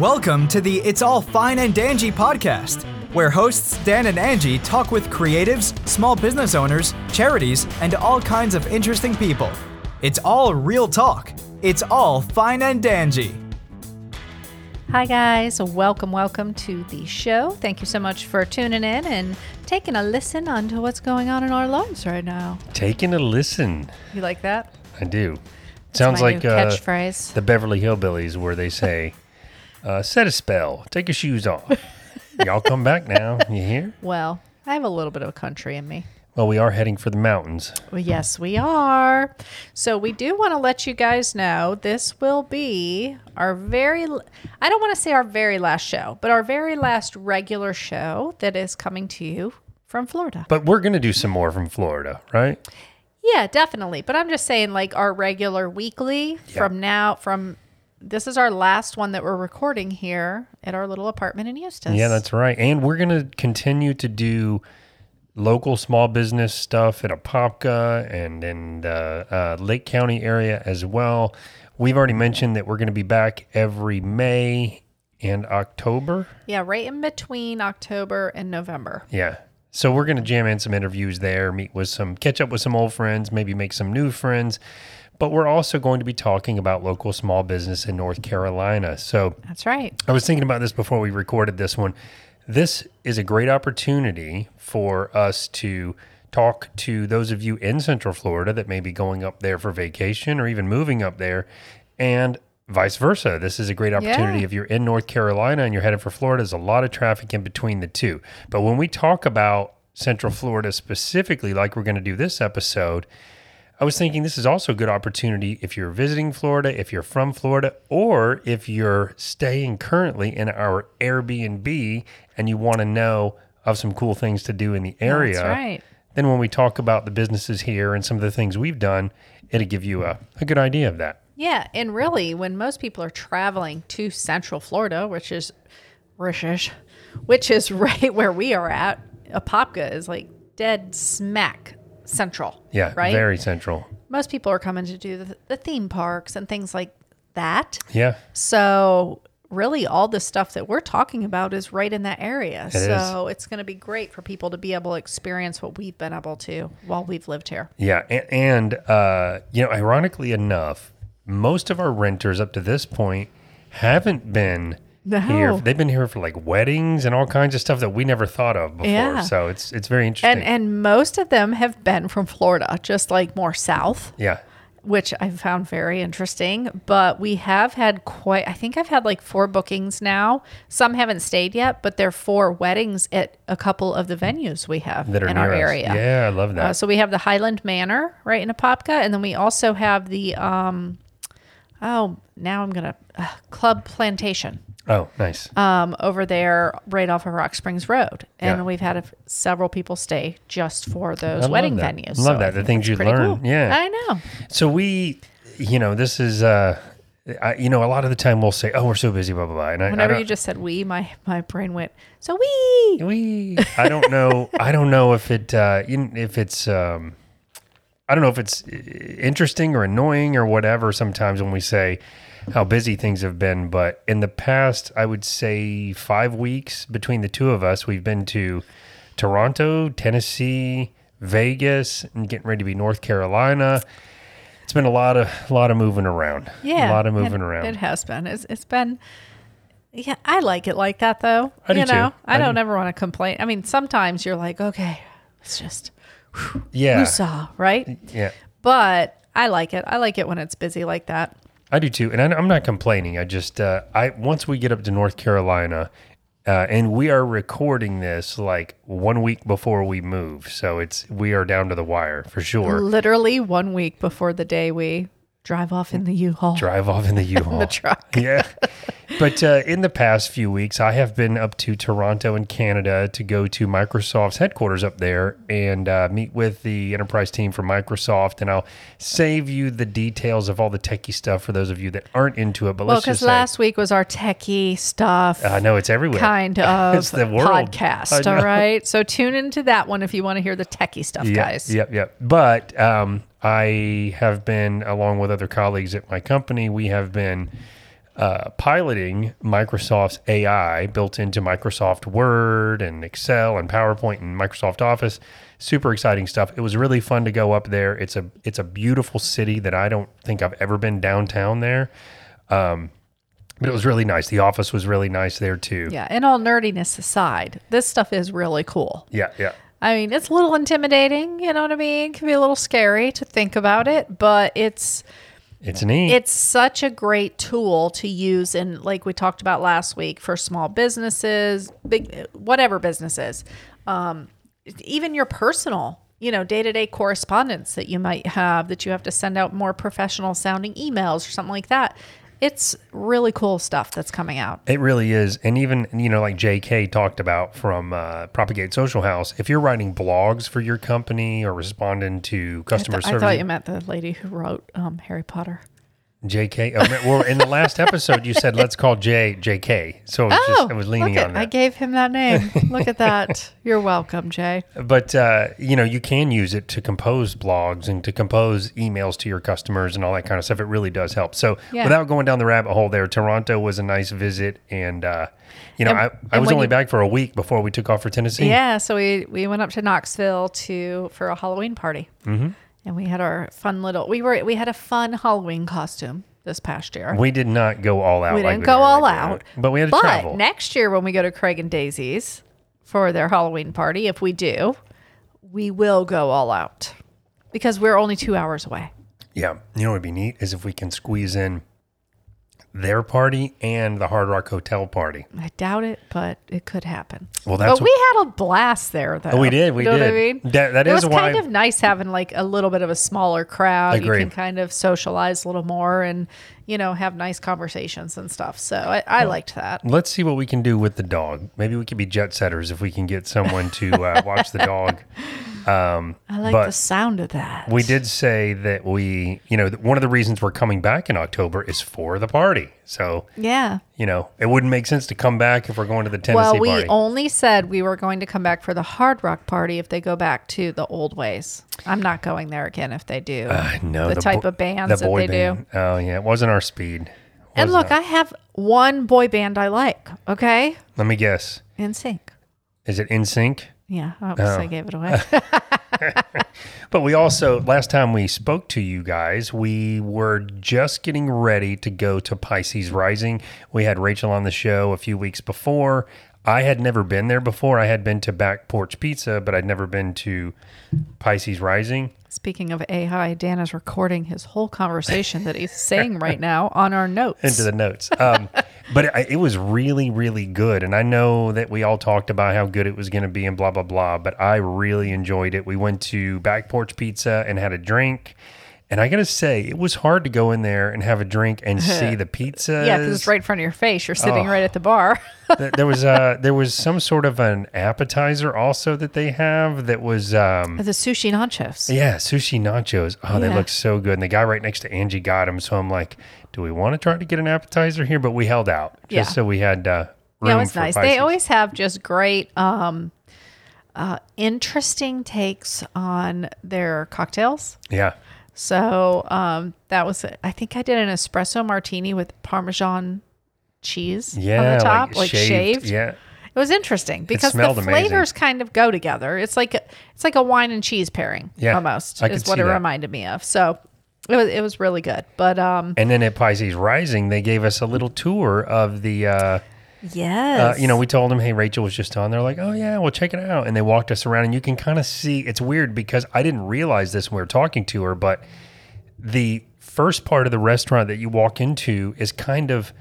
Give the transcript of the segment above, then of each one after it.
Welcome to the It's All Fine and Dangy podcast, where hosts Dan and Angie talk with creatives, small business owners, charities, and all kinds of interesting people. It's all real talk. It's all fine and dangy. Hi, guys. Welcome, welcome to the show. Thank you so much for tuning in and taking a listen onto what's going on in our lives right now. Taking a listen. You like that? I do. Sounds my like new uh, catchphrase. the Beverly Hillbillies, where they say, uh, "Set a spell. Take your shoes off. Y'all come back now. You hear?" Well, I have a little bit of a country in me. Well, we are heading for the mountains. Well, yes, we are. So we do want to let you guys know this will be our very, I don't want to say our very last show, but our very last regular show that is coming to you from Florida. But we're gonna do some more from Florida, right? Yeah, definitely. But I'm just saying, like our regular weekly from now, from this is our last one that we're recording here at our little apartment in Eustis. Yeah, that's right. And we're gonna continue to do local small business stuff in Apopka and in the uh, Lake County area as well. We've already mentioned that we're going to be back every May and October. yeah, right in between October and November. Yeah. So we're going to jam in some interviews there, meet with some, catch up with some old friends, maybe make some new friends. But we're also going to be talking about local small business in North Carolina. So That's right. I was thinking about this before we recorded this one. This is a great opportunity for us to talk to those of you in Central Florida that may be going up there for vacation or even moving up there, and vice versa. This is a great opportunity Yeah. if you're in North Carolina and you're headed for Florida. There's a lot of traffic in between the two. But when we talk about Central Florida specifically, like we're going to do this episode, I was thinking this is also a good opportunity if you're visiting Florida, if you're from Florida, or if you're staying currently in our Airbnb and you want to know of some cool things to do in the area. That's right. Then when we talk about the businesses here and some of the things we've done, it'll give you a, a good idea of that. Yeah, and really, when most people are traveling to Central Florida, which is which is right where we are at, Apopka is like dead smack central. Yeah, right. very central. most people are coming to do the, the theme parks and things like that. Yeah, So really all the stuff that we're talking about is right in that area. is. so it's going to be great for people to be able to experience what we've been able to while we've lived here. yeah, and, and uh, you know, ironically enough, most of our renters up to this point haven't been No. here. They've been here for like weddings and all kinds of stuff that we never thought of before. Yeah. So it's it's very interesting. And and most of them have been from Florida, just like more south, yeah, which I found very interesting. But we have had quite I think I've had like four bookings now. Some haven't stayed yet, but they're for weddings at a couple of the venues we have that are in our us. area. Yeah, I love that. Uh, so we have the Highland Manor right in Apopka, and then we also have the um, oh now I'm gonna uh, Club Plantation oh, nice. um, over there right off of Rock Springs Road, and Yeah. we've had a, several people stay just for those I wedding that. venues. Love I that, the things you learn. cool. Yeah. I know. So we, you know, this is, uh, I, you know, a lot of the time we'll say, "Oh, we're so busy," blah blah blah. And I, I Whenever don't, you just said we, my my brain went so we. we, I don't know, I don't know if it, uh, if it's, um, I don't know if it's interesting or annoying or whatever. Sometimes when we say how busy things have been, but in the past, I would say five weeks between the two of us, we've been to Toronto, Tennessee, Vegas, and getting ready to be North Carolina. It's been a lot of a lot of moving around. Yeah, a lot of it- moving around. It has been. It's, it's been. Yeah, I like it like that though. I do you know, too. I, I don't do. ever want to complain. I mean, sometimes you're like, okay, it's just yeah, woosah, right? yeah. But I like it. I like it when it's busy like that. I do too, and I, I'm not complaining. I just uh, I once we get up to North Carolina, uh, and we are recording this like one week before we move, so it's we are down to the wire for sure. Literally one week before the day we drive off in the U-Haul. Drive off in the U-Haul. the truck. yeah. But uh, in the past few weeks, I have been up to Toronto in Canada to go to Microsoft's headquarters up there and uh, meet with the enterprise team from Microsoft. And I'll save you the details of all the techie stuff for those of you that aren't into it. But Well, because last week was our techie stuff. I know it's everywhere. kind of It's the world. podcast. All right. So tune into that one if you want to hear the techie stuff, Yep, guys. Yep, yep. But um, I have been, along with other colleagues at my company, we have been uh, piloting Microsoft's AI built into Microsoft Word and Excel and PowerPoint and Microsoft Office. Super exciting stuff. It was really fun to go up there. It's a it's a beautiful city that I don't think I've ever been downtown there. Um, but it was really nice. The office was really nice there too. Yeah. And all nerdiness aside, this stuff is really cool. Yeah, yeah. I mean, it's a little intimidating, you know what I mean? It can be a little scary to think about it, but it's It's neat. it's such a great tool to use in like we talked about last week for small businesses, big whatever businesses. Um even your personal, you know, day-to-day correspondence that you might have that you have to send out more professional sounding emails or something like that. It's really cool stuff that's coming out. It really is. And even, you know, like JK talked about from uh, Propagate Social House, if you're writing blogs for your company or responding to customer I service, thought you meant the lady who wrote um, Harry Potter. JK. Oh, well, in the last episode, you said let's call Jay JK. So it was, just, it was leaning look on that. I gave him that name. look at that. You're welcome, Jay. but uh, you know, you can use it to compose blogs and to compose emails to your customers and all that kind of stuff. It really does help. So Yeah. without going down the rabbit hole there, Toronto was a nice visit, and uh, you know, And- I, I was only you- back for a week before we took off for Tennessee. Yeah, so we we went up to Knoxville to for a Halloween party, mm-hmm. And we had our fun little. We were we had a fun Halloween costume this past year. We did not go all out. We like didn't go all out, but we had to but travel. next year when we go to Craig and Daisy's for their Halloween party, if we do, we will go all out because we're only two hours away. yeah, you know what would be neat is if we can squeeze in their party and the Hard Rock Hotel party. I doubt it, but it could happen. Well, that's but we had a blast there, though. Oh, we did, we you know What I did. mean, That- that it is was why- kind of nice having like a little bit of a smaller crowd. You can kind of socialize a little more and you know have nice conversations and stuff. So I, I liked that. Let's see what we can do with the dog. Maybe we could be jet setters if we can get someone to uh, watch the dog. Um, I like but the sound of that. we did say that we, you know, one of the reasons we're coming back in October is for the party. So, Yeah. you know, it wouldn't make sense to come back if we're going to the Tennessee Well, we party. only said we were going to come back for the Hard Rock party if they go back to the old ways. I'm not going there again if they do. no, the, type bo- of bands that boy they do. band. Oh yeah, it wasn't our speed. And look. I have one boy band I like. Okay, let me guess. NSYNC. Is it NSYNC? Yeah, oops, Oh. I gave it away. But we also last time we spoke to you guys, we were just getting ready to go to Pisces Rising. We had Rachel on the show a few weeks before. I had never been there before. I had been to Back Porch Pizza, but I'd never been to Pisces Rising. Speaking of AI, Dan is recording his whole conversation that he's saying right now on our notes. into the notes. Um, but it, it was really, really good. And I know that we all talked about how good it was going to be and blah, blah, blah. But I really enjoyed it. We went to Back Porch Pizza and had a drink. And I got to say, it was hard to go in there and have a drink and see the pizza. yeah, because it's right in front of your face. You're sitting Oh. right at the bar. there was uh, there was some sort of an appetizer also that they have that was um, the sushi nachos. yeah sushi nachos. Oh, they look so good. And the guy right next to Angie got them. So I'm like, do we want to try to get an appetizer here? But we held out just Yeah. so we had uh, Yeah, it was nice. Pisces. They always have just great, um, uh, interesting takes on their cocktails. yeah. So um, that was, I think I did an espresso martini with Parmesan cheese Yeah, on the top, like, shaved. Yeah, It was interesting because the amazing. flavors kind of go together. It's like a, it's like a wine and cheese pairing, Yeah, almost I is what it that. reminded me of. So it was it was really good. But um, and then at Pisces Rising, they gave us a little tour of the. Uh, yes, uh, you know, we told them, "Hey, Rachel was just on." They're like, "Oh yeah, well, check it out." And they walked us around, and you can kind of see. It's weird because I didn't realize this when we were talking to her, but the first part of the restaurant that you walk into is kind of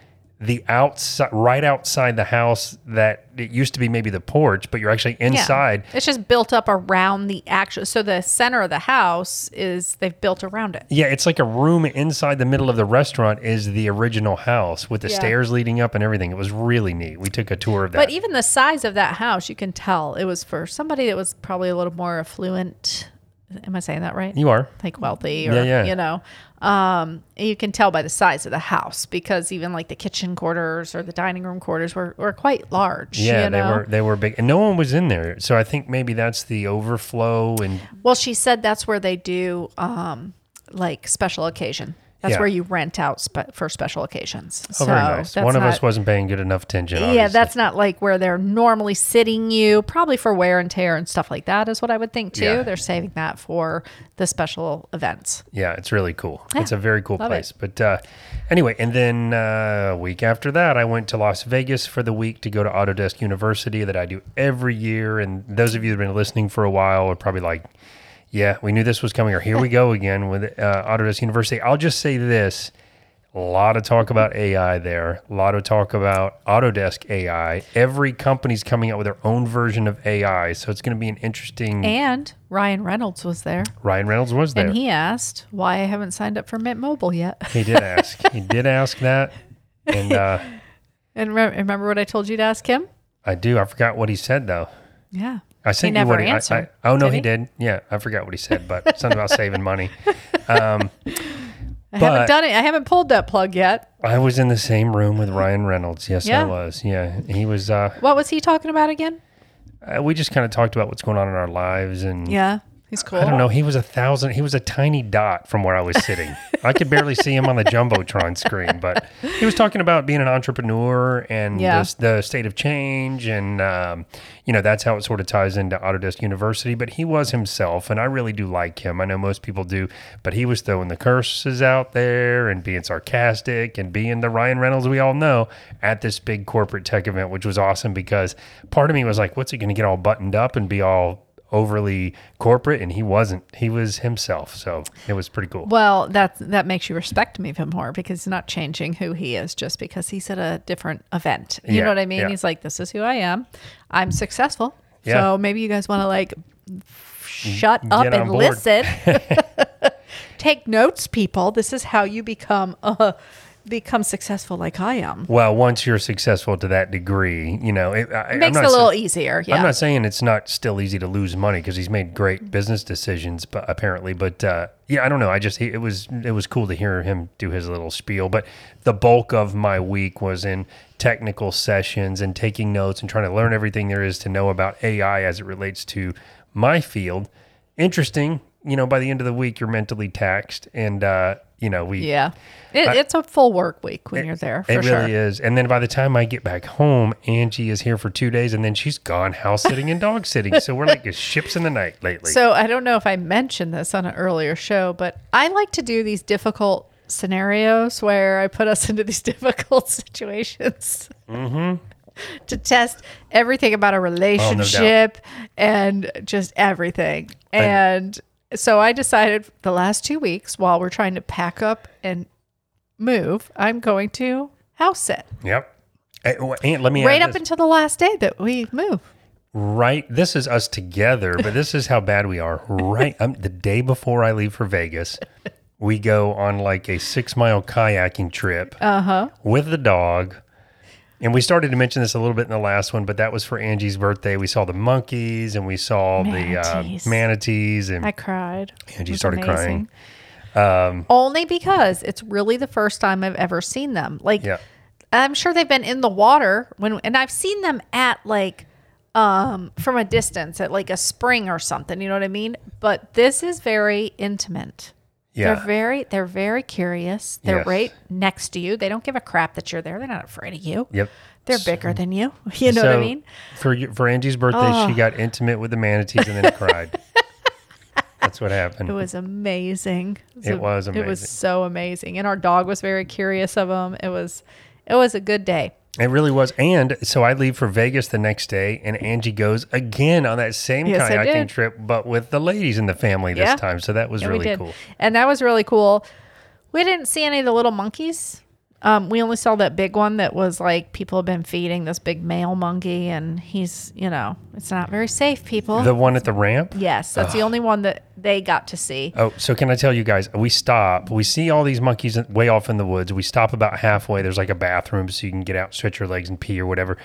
the outside, right outside the house. That it used to be maybe the porch, but you're actually Yeah. inside. It's just built up around the actual. So the center of the house is they've built around it. Yeah, it's like a room inside the middle of the restaurant is the original house with the Yeah. stairs leading up and everything. It was really neat. We took a tour of that. But even the size of that house, you can tell it was for somebody that was probably a little more affluent. Am I saying that right? you are. like wealthy or Yeah, yeah. you know um you can tell by the size of the house because even like the kitchen quarters or the dining room quarters were, were quite large Yeah, you they know? were they were big, and no one was in there. So I think maybe that's the overflow, and well she said that's where they do um like special occasion That's Yeah. where you rent out spe- for special occasions. Oh, so very nice. that's One of not- us wasn't paying good enough attention. Yeah, obviously. that's not like where they're normally sitting you, probably for wear and tear and stuff like that, is what I would think too. Yeah. They're saving that for the special events. Yeah, it's really cool. Yeah, it's a very cool love place. But uh, anyway, and then uh, a week after that, I went to Las Vegas for the week to go to Autodesk University that I do every year. And those of you that have been listening for a while are probably like, yeah, we knew this was coming, or here we go again with uh, Autodesk University. I'll just say this. A lot of talk about AI there. A lot of talk about Autodesk AI. Every company's coming out with their own version of AI, so it's going to be an interesting. And Ryan Reynolds was there, Ryan Reynolds was there. and he asked why I haven't signed up for Mint Mobile yet. He did ask. he did ask that, and uh, And re- remember what I told you to ask him? I do. I forgot what he said though. Yeah. I sent never you what he. I- I, oh no, did he? he? did. Yeah, I forgot what he said, but something about saving money. I haven't done it. I haven't pulled that plug yet. I was in the same room with Ryan Reynolds. Yes, I was. Yeah, he was. Uh, What was he talking about again? uh, we just kind of talked about what's going on in our lives, and Yeah. He's cool. I don't know. He was a thousand. He was a tiny dot from where I was sitting. I could barely see him on the jumbotron screen, but he was talking about being an entrepreneur and Yeah. the, the state of change, and um, you know that's how it sort of ties into Autodesk University. But he was himself, and I really do like him. I know most people do, but he was throwing the curses out there and being sarcastic and being the Ryan Reynolds we all know at this big corporate tech event, which was awesome because part of me was like, "What's he going to get all buttoned up and be all?" Overly corporate and he wasn't he was himself so it was pretty cool Well, that that makes you respect me even more because he's not changing who he is just because he's at a different event. You Yeah, know what I mean? yeah. He's like, "This is who I am. I'm successful." Yeah. So maybe you guys want to like shut up Get on and board. listen. Take notes, people. This is how you become uh, become successful like I am. well once you're successful to that degree you know it, I, It makes I'm it a little sa- easier. Yeah. I'm not saying it's not still easy to lose money because he's made great business decisions, but apparently, but uh, yeah, I don't know. I just it was it was cool to hear him do his little spiel. But the bulk of my week was in technical sessions and taking notes and trying to learn everything there is to know about AI as it relates to my field. Interesting, you know. By the end of the week, you're mentally taxed, and uh, you know we yeah. It, it's a full work week when you're there for it sure. really is. And then by the time I get back home, Angie is here for two days, and then she's gone house sitting and dog sitting. So we're like ships in the night lately. So I don't know if I mentioned this on an earlier show, but I like to do these difficult scenarios where I put us into these difficult situations mm-hmm. to test everything about a oh, relationship and just everything. And so I decided the last two weeks while we're trying to pack up and move, I'm going to house sit yep. Eh, And let me right up this. until the last day that we move. right. This is us together, but this is how bad we are. Right, um, the day before I leave for Vegas, we go on like a six mile kayaking trip Uh-huh. with the dog. And we started to mention this a little bit in the last one, but that was for Angie's birthday. We saw the monkeys and we saw Manatees. the uh, manatees, and I cried. Angie started amazing. crying. Um, Only because it's really the first time I've ever seen them. Like Yeah. I'm sure they've been in the water when and I've seen them at like um from a distance at like a spring or something, you know what I mean? But this is very intimate. Yeah. They're very they're very curious. They're Yes. right next to you. They don't give a crap that you're there. They're not afraid of you. Yep. They're bigger than you. You know what I mean? For for Angie's birthday, she oh. got intimate with the manatees and then cried. That's what happened. It was amazing. It a- was amazing. It was so amazing. And our dog was very curious of them. It was it was a good day. It really was. And so I leave for Vegas the next day, and Angie goes again on that same Yes, kayaking trip, but with the ladies in the family this Yeah. time. So that was Yeah, really cool. And that was really cool. We didn't see any of the little monkeys. Um, we only saw that big one that was like people have been feeding this big male monkey, and he's, you know, it's not very safe, people. The one at the ramp. yes, that's the only one that they got to see. Oh, so can I tell you guys? We stop. We see all these monkeys way off in the woods. We stop about halfway. There's like a bathroom, so you can get out, stretch your legs, and pee or whatever.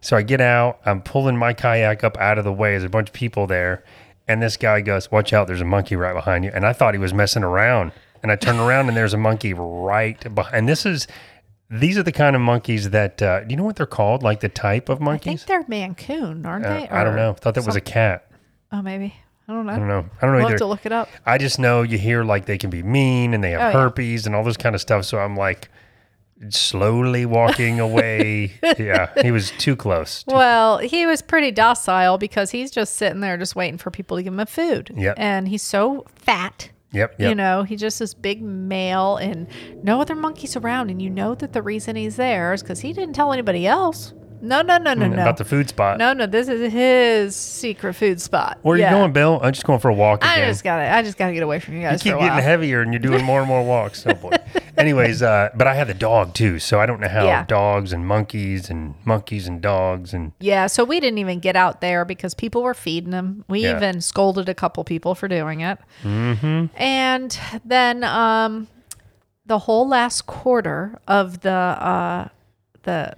So I get out. I'm pulling my kayak up out of the way. There's a bunch of people there, and this guy goes, "Watch out! There's a monkey right behind you." And I thought he was messing around. And I turn around, and there's a monkey right behind. And this is. These are the kind of monkeys that uh, do you know what they're called? Like the type of monkeys? I think they're Maine Coon, aren't Uh, they? I don't Or know. Thought that was a cat. Oh, maybe. I don't know. I don't know. I don't know We'll either. have to look it up. I just know you hear like they can be mean and they have Oh, yeah. herpes and all this kind of stuff. So I'm like slowly walking away. yeah, he was too close. Well, he was pretty docile because he's just sitting there just waiting for people to give him food. Yep. And he's so fat. Yep, yep. You know, he's just this big male and no other monkeys around. And you know that the reason he's there is because he didn't tell anybody else. No, no, no, no, mm, no. About the food spot. no, no, this is his secret food spot. Where are Yeah. you going, Bill? I'm just going for a walk I just gotta, I just gotta get away from you guys. you keep getting heavier and you're doing more and more walks. Oh boy. Anyways, uh, but I had the dog too, so I don't know how Yeah. dogs and monkeys and monkeys and dogs and Yeah, so we didn't even get out there because people were feeding them. We Yeah. even scolded a couple people for doing it. Mm-hmm. And then um, the whole last quarter of the uh, the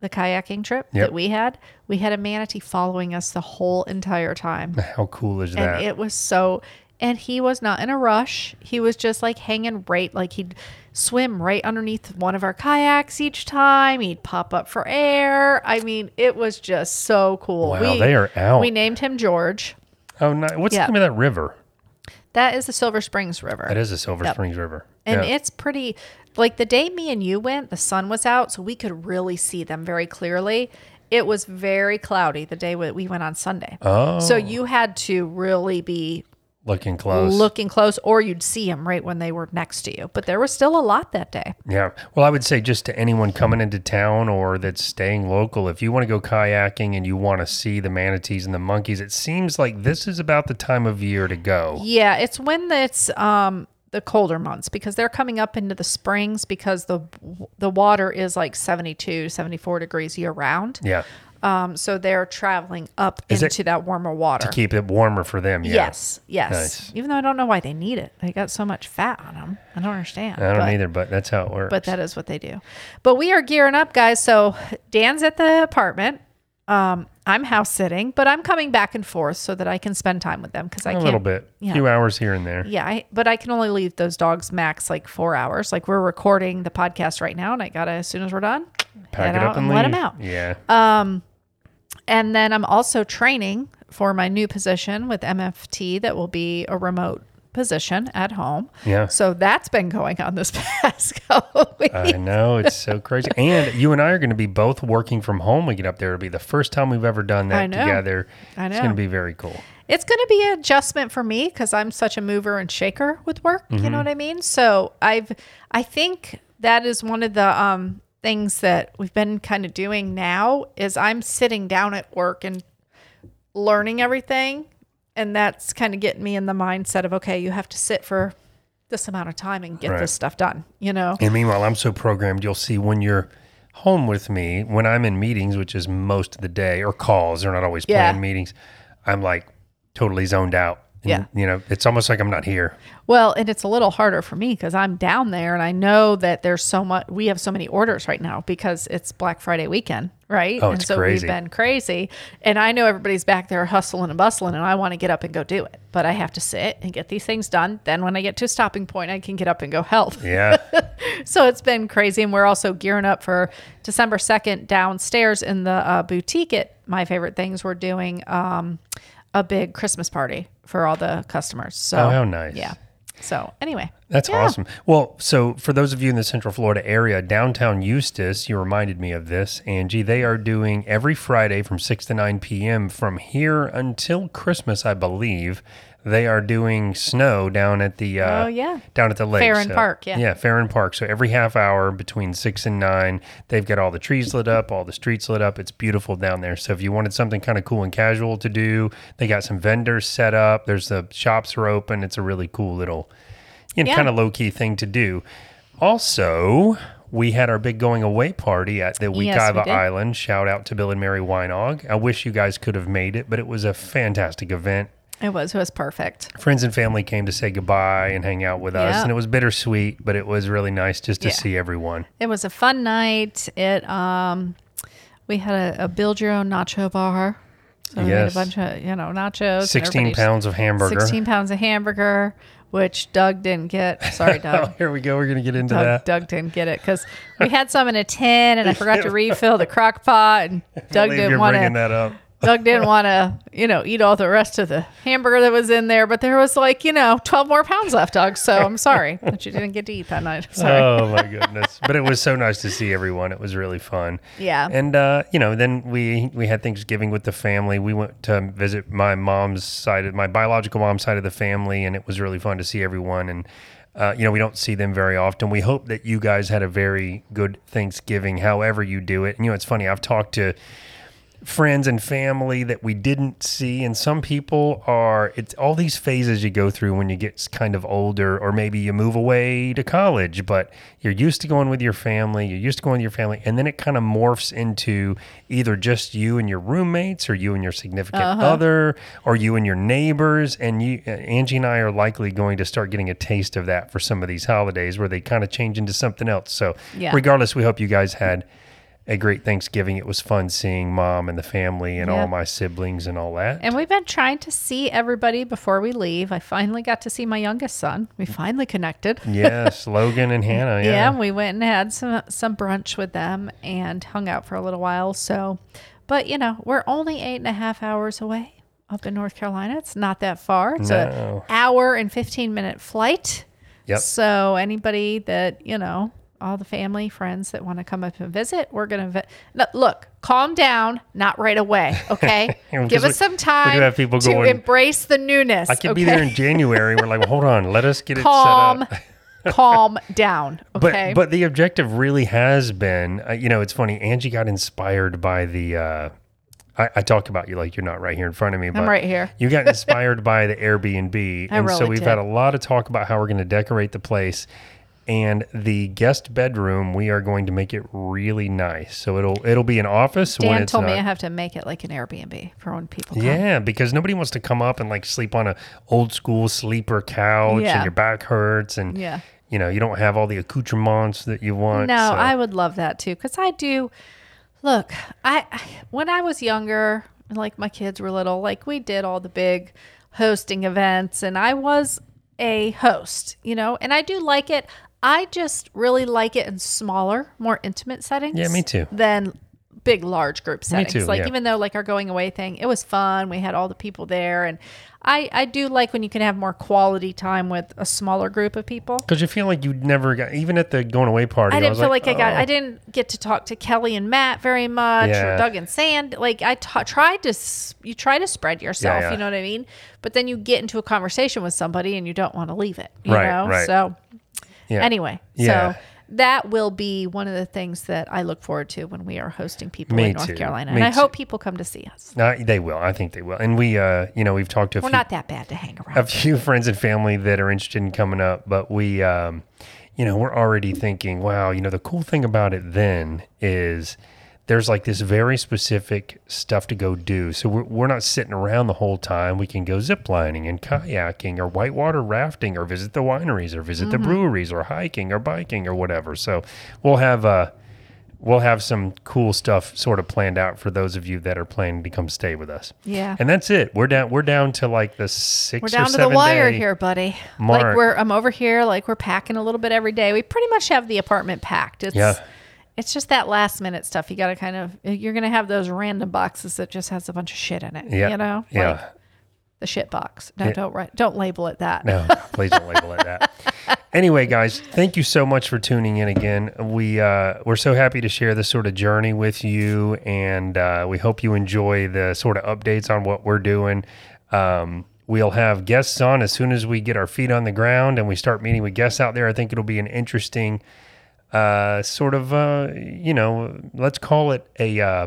the kayaking trip Yep. that we had, we had a manatee following us the whole entire time, how cool is and that? it was so. And he was not in a rush. He was just like hanging right, like he'd swim right underneath one of our kayaks each time. He'd pop up for air. I mean, it was just so cool. Wow, they are out. We named him George. oh, nice. What's Yeah. the name of that river? That is the Silver Springs River. That is the Silver Yep. Springs River. And yeah. it's pretty like the day me and you went, the sun was out, so we could really see them very clearly. It was very cloudy the day we we went on Sunday. oh, So you had to really be looking close. looking close, or you'd see them right when they were next to you. But there was still a lot that day. Yeah. Well, I would say just to anyone coming into town or that's staying local, if you want to go kayaking and you want to see the manatees and the monkeys, it seems like this is about the time of year to go. Yeah, it's when it's um the colder months because they're coming up into the springs because the the water is like 72 74 degrees year round. Yeah. Um so they're traveling up Is it into that warmer water. To keep it warmer for them. Yeah. Yes, yes. Nice. Even though I don't know why they need it, they got so much fat on them. I don't understand. I don't but, either, but that's how it works. But that is what they do. But we are gearing up, guys. So Dan's at the apartment. Um, I'm house sitting, but I'm coming back and forth so that I can spend time with them because I a can't. little bit, a yeah. few hours here and there. Yeah, I, but I can only leave those dogs max like four hours. Like we're recording the podcast right now, and I gotta as soon as we're done, Pack head it out up and, and let them out. Yeah. And then I'm also training for my new position with MFT that will be a remote position at home. Yeah. So that's been going on this past couple weeks. I know it's so crazy, and you and I are going to be both working from home. We get up there; it'll be the first time we've ever done that I together. I know. It's going to be very cool. It's going to be an adjustment for me because I'm such a mover and shaker with work. You know what I mean? So I've, I think that is one of the um, things that we've been kind of doing now is I'm sitting down at work and learning everything, and that's kind of getting me in the mindset of okay, you have to sit for this amount of time and get Right. this stuff done. You know? And meanwhile, I'm so programmed. You'll see when you're home with me, when I'm in meetings, which is most of the day, or calls. They're not always Yeah. planned meetings. I'm like totally zoned out. And, Yeah. You know, it's almost like I'm not here. Well, and it's a little harder for me because I'm down there and I know that there's so much, we have so many orders right now because it's Black Friday weekend, right? Oh, and it's so crazy. we've been crazy. And I know everybody's back there hustling and bustling and I want to get up and go do it. But I have to sit and get these things done. Then when I get to a stopping point, I can get up and go help. Yeah. So it's been crazy. And we're also gearing up for December 2nd downstairs in the uh, boutique at My Favorite Things. We're doing um, a big Christmas party for all the customers. So, Oh, how nice. Yeah. So, anyway, That's Yeah. awesome. Well, so for those of you in the Central Florida area, downtown Eustis, you reminded me of this, Angie. They are doing every Friday from 6 to 9 p.m. from here until Christmas, I believe. They are doing snow down at the uh, Oh, yeah. down at the lake. Ferran So- Park, yeah. Yeah, Ferran Park. So every half hour between six and nine, they've got all the trees lit up, all the streets lit up. It's beautiful down there. So if you wanted something kind of cool and casual to do, they got some vendors set up. There's the shops are open. It's a really cool little, you know, Yeah. kind of low key thing to do. Also, we had our big going away party at the Yes, we Island. Shout out to Bill and Mary Weinog. I wish you guys could have made it, but it was a fantastic event it was it was perfect. friends and family came to say goodbye and hang out with us and it was bittersweet but it was really nice just to Yeah. see everyone It was a fun night. It um, we had a, a build your own nacho bar. So we made Yes. a bunch of you know nachos. 16 pounds of hamburger 16 pounds of hamburger, which Doug didn't get. Sorry, oh, Doug. here we go we're gonna get into Doug, that Doug didn't get it because we had some in a tin and I forgot to refill the crock pot and Doug didn't you're want bringing to. that up Doug didn't want to, you know, eat all the rest of the hamburger that was in there, but there was like, you know, 12 more pounds left, Doug. So I'm sorry that you didn't get to eat that night. Sorry. Oh my goodness! But it was so nice to see everyone. It was really fun. Yeah. And uh, you know, then we we had Thanksgiving with the family. We went to visit my mom's side of my biological mom's side of the family, and it was really fun to see everyone. And uh, you know, we don't see them very often. We hope that you guys had a very good Thanksgiving, however you do it. And you know, it's funny. I've talked to friends and family that we didn't see. And some people are it's all these phases you go through when you get kind of older or maybe you move away to college but you're used to going with your family you're used to going with your family and then it kind of morphs into either just you and your roommates or you and your significant other or you and your neighbors and you uh, Angie and I are likely going to start getting a taste of that for some of these holidays where they kind of change into something else. So Yeah. regardless we hope you guys had a great Thanksgiving. It was fun seeing mom and the family and Yeah. all my siblings and all that. And we've been trying to see everybody before we leave. I finally got to see my youngest son. We finally connected. yes, Logan and Hannah. Yeah, Yeah. we went and had some some brunch with them and hung out for a little while. So, but you know, we're only eight and a half hours away up in North Carolina. It's not that far. It's No. a hour and fifteen minute flight. Yep. So anybody that you know, all the family friends that want to come up and visit, we're gonna vi- no, look. Calm down, not right away. Okay, give us some time have people to going, embrace the newness. I could be there in January. We're like, well, hold on, let us get it calm, set up. calm down. But Okay, but the objective really has been, uh, you know, it's funny. Angie got inspired by the. Uh, I, I talk about you like you're not right here in front of me, but right here. You got inspired by the Airbnb, I and so we've did. had a lot of talk about how we're going to decorate the place. And the guest bedroom, we are going to make it really nice. So it'll it'll be an office when Dan told me I have to make it like an Airbnb for when people come. Yeah, because nobody wants to come up and like sleep on a old school sleeper couch Yeah. and your back hurts and Yeah. you know, you don't have all the accoutrements that you want. No, so- I would love that too because I do. Look, I I- when I was younger, like my kids were little, like we did all the big hosting events, and I was a host, you know, and I do like it. I just really like it in smaller, more intimate settings. Yeah, me too. Than big, large group settings. Me too, like yeah. even though like our going away thing, it was fun. We had all the people there, and I I do like when you can have more quality time with a smaller group of people. Because you feel like you never got, even at the going away party. I didn't was feel like, I got. oh. I didn't get to talk to Kelly and Matt very much, Yeah. or Doug and Sand. Like I tried to, you try to spread yourself. yeah. You know what I mean? But then you get into a conversation with somebody and you don't want to leave it. You Right, know. right. So Yeah. anyway, Yeah. so that will be one of the things that I look forward to when we are hosting people Me in North too. Carolina, Me and I too. hope people come to see us. No, they will. I think they will. And we, uh, you know, we've talked to a We're few, not that bad to hang around. a few friends and family that are interested in coming up, but we, um, you know, we're already thinking, wow, you know, the cool thing about it then is there's like this very specific stuff to go do. So we're, we're not sitting around the whole time. We can go ziplining and kayaking or whitewater rafting or visit the wineries or visit the Mm-hmm. breweries or hiking or biking or whatever. So we'll have, uh, we'll have some cool stuff sort of planned out for those of you that are planning to come stay with us. Yeah. And that's it. We're down, we're down to like the 6 We're down to the wire here, buddy. mark. Like we're I'm over here, like we're packing a little bit every day. We pretty much have the apartment packed. It's Yeah. It's just that last minute stuff. You gotta kind of you're gonna have those random boxes that just has a bunch of shit in it. Yeah. You know? Yeah. Like the shit box. No, don't write don't label it that. No, please don't label it that. Anyway, guys, thank you so much for tuning in again. We uh, we're so happy to share this sort of journey with you, and uh, we hope you enjoy the sort of updates on what we're doing. Um, we'll have guests on as soon as we get our feet on the ground and we start meeting with guests out there. I think it'll be an interesting uh, sort of uh, you know, let's call it a uh,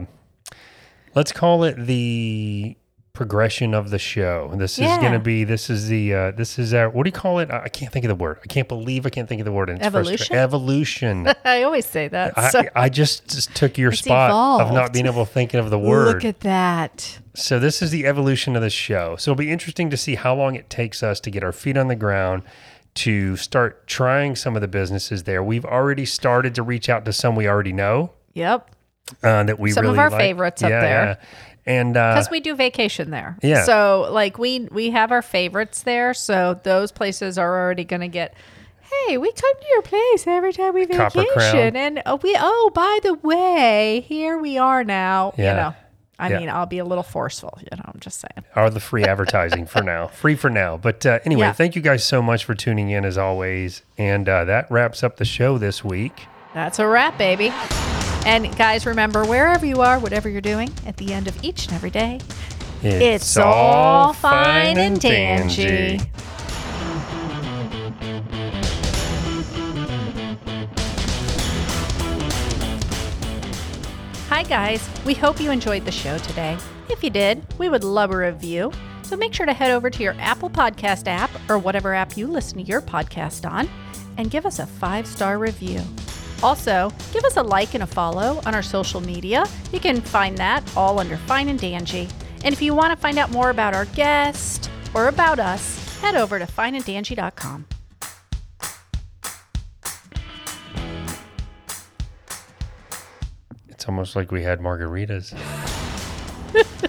let's call it the progression of the show. This is going to be this is the uh, this is our what do you call it? I can't think of the word. I can't believe I can't think of the word. Evolution? frustra- Evolution. I always say that. so I, I just, just took your It's spot of not being able to think of the word. look at that. So this is the evolution of the show. So it'll be interesting to see how long it takes us to get our feet on the ground to start trying some of the businesses there. We've already started to reach out to some we already know Yep. uh, that we Some of our like. favorites up there. yeah. And uh, because we do vacation there. Yeah. So like we we have our favorites there. So those places are already going to get. Hey, we come to your place every time we Copper vacation, Crown. and uh, we. Oh, by the way, here we are now. Yeah. You know, I Yeah. mean, I'll be a little forceful. You know, I'm just saying. Are the free advertising for now. Free for now. But uh, anyway, Yeah. thank you guys so much for tuning in as always. And uh, that wraps up the show this week. That's a wrap, baby. And guys, remember wherever you are, whatever you're doing, at the end of each and every day, It's all fine and dandy. Hi, guys. We hope you enjoyed the show today. If you did, we would love a review. So make sure to head over to your Apple Podcast app or whatever app you listen to your podcast on and give us a five star review. Also, give us a like and a follow on our social media. You can find that all under Fine and Dangy. And if you want to find out more about our guest or about us, head over to fineanddangy.com. It's almost like we had margaritas.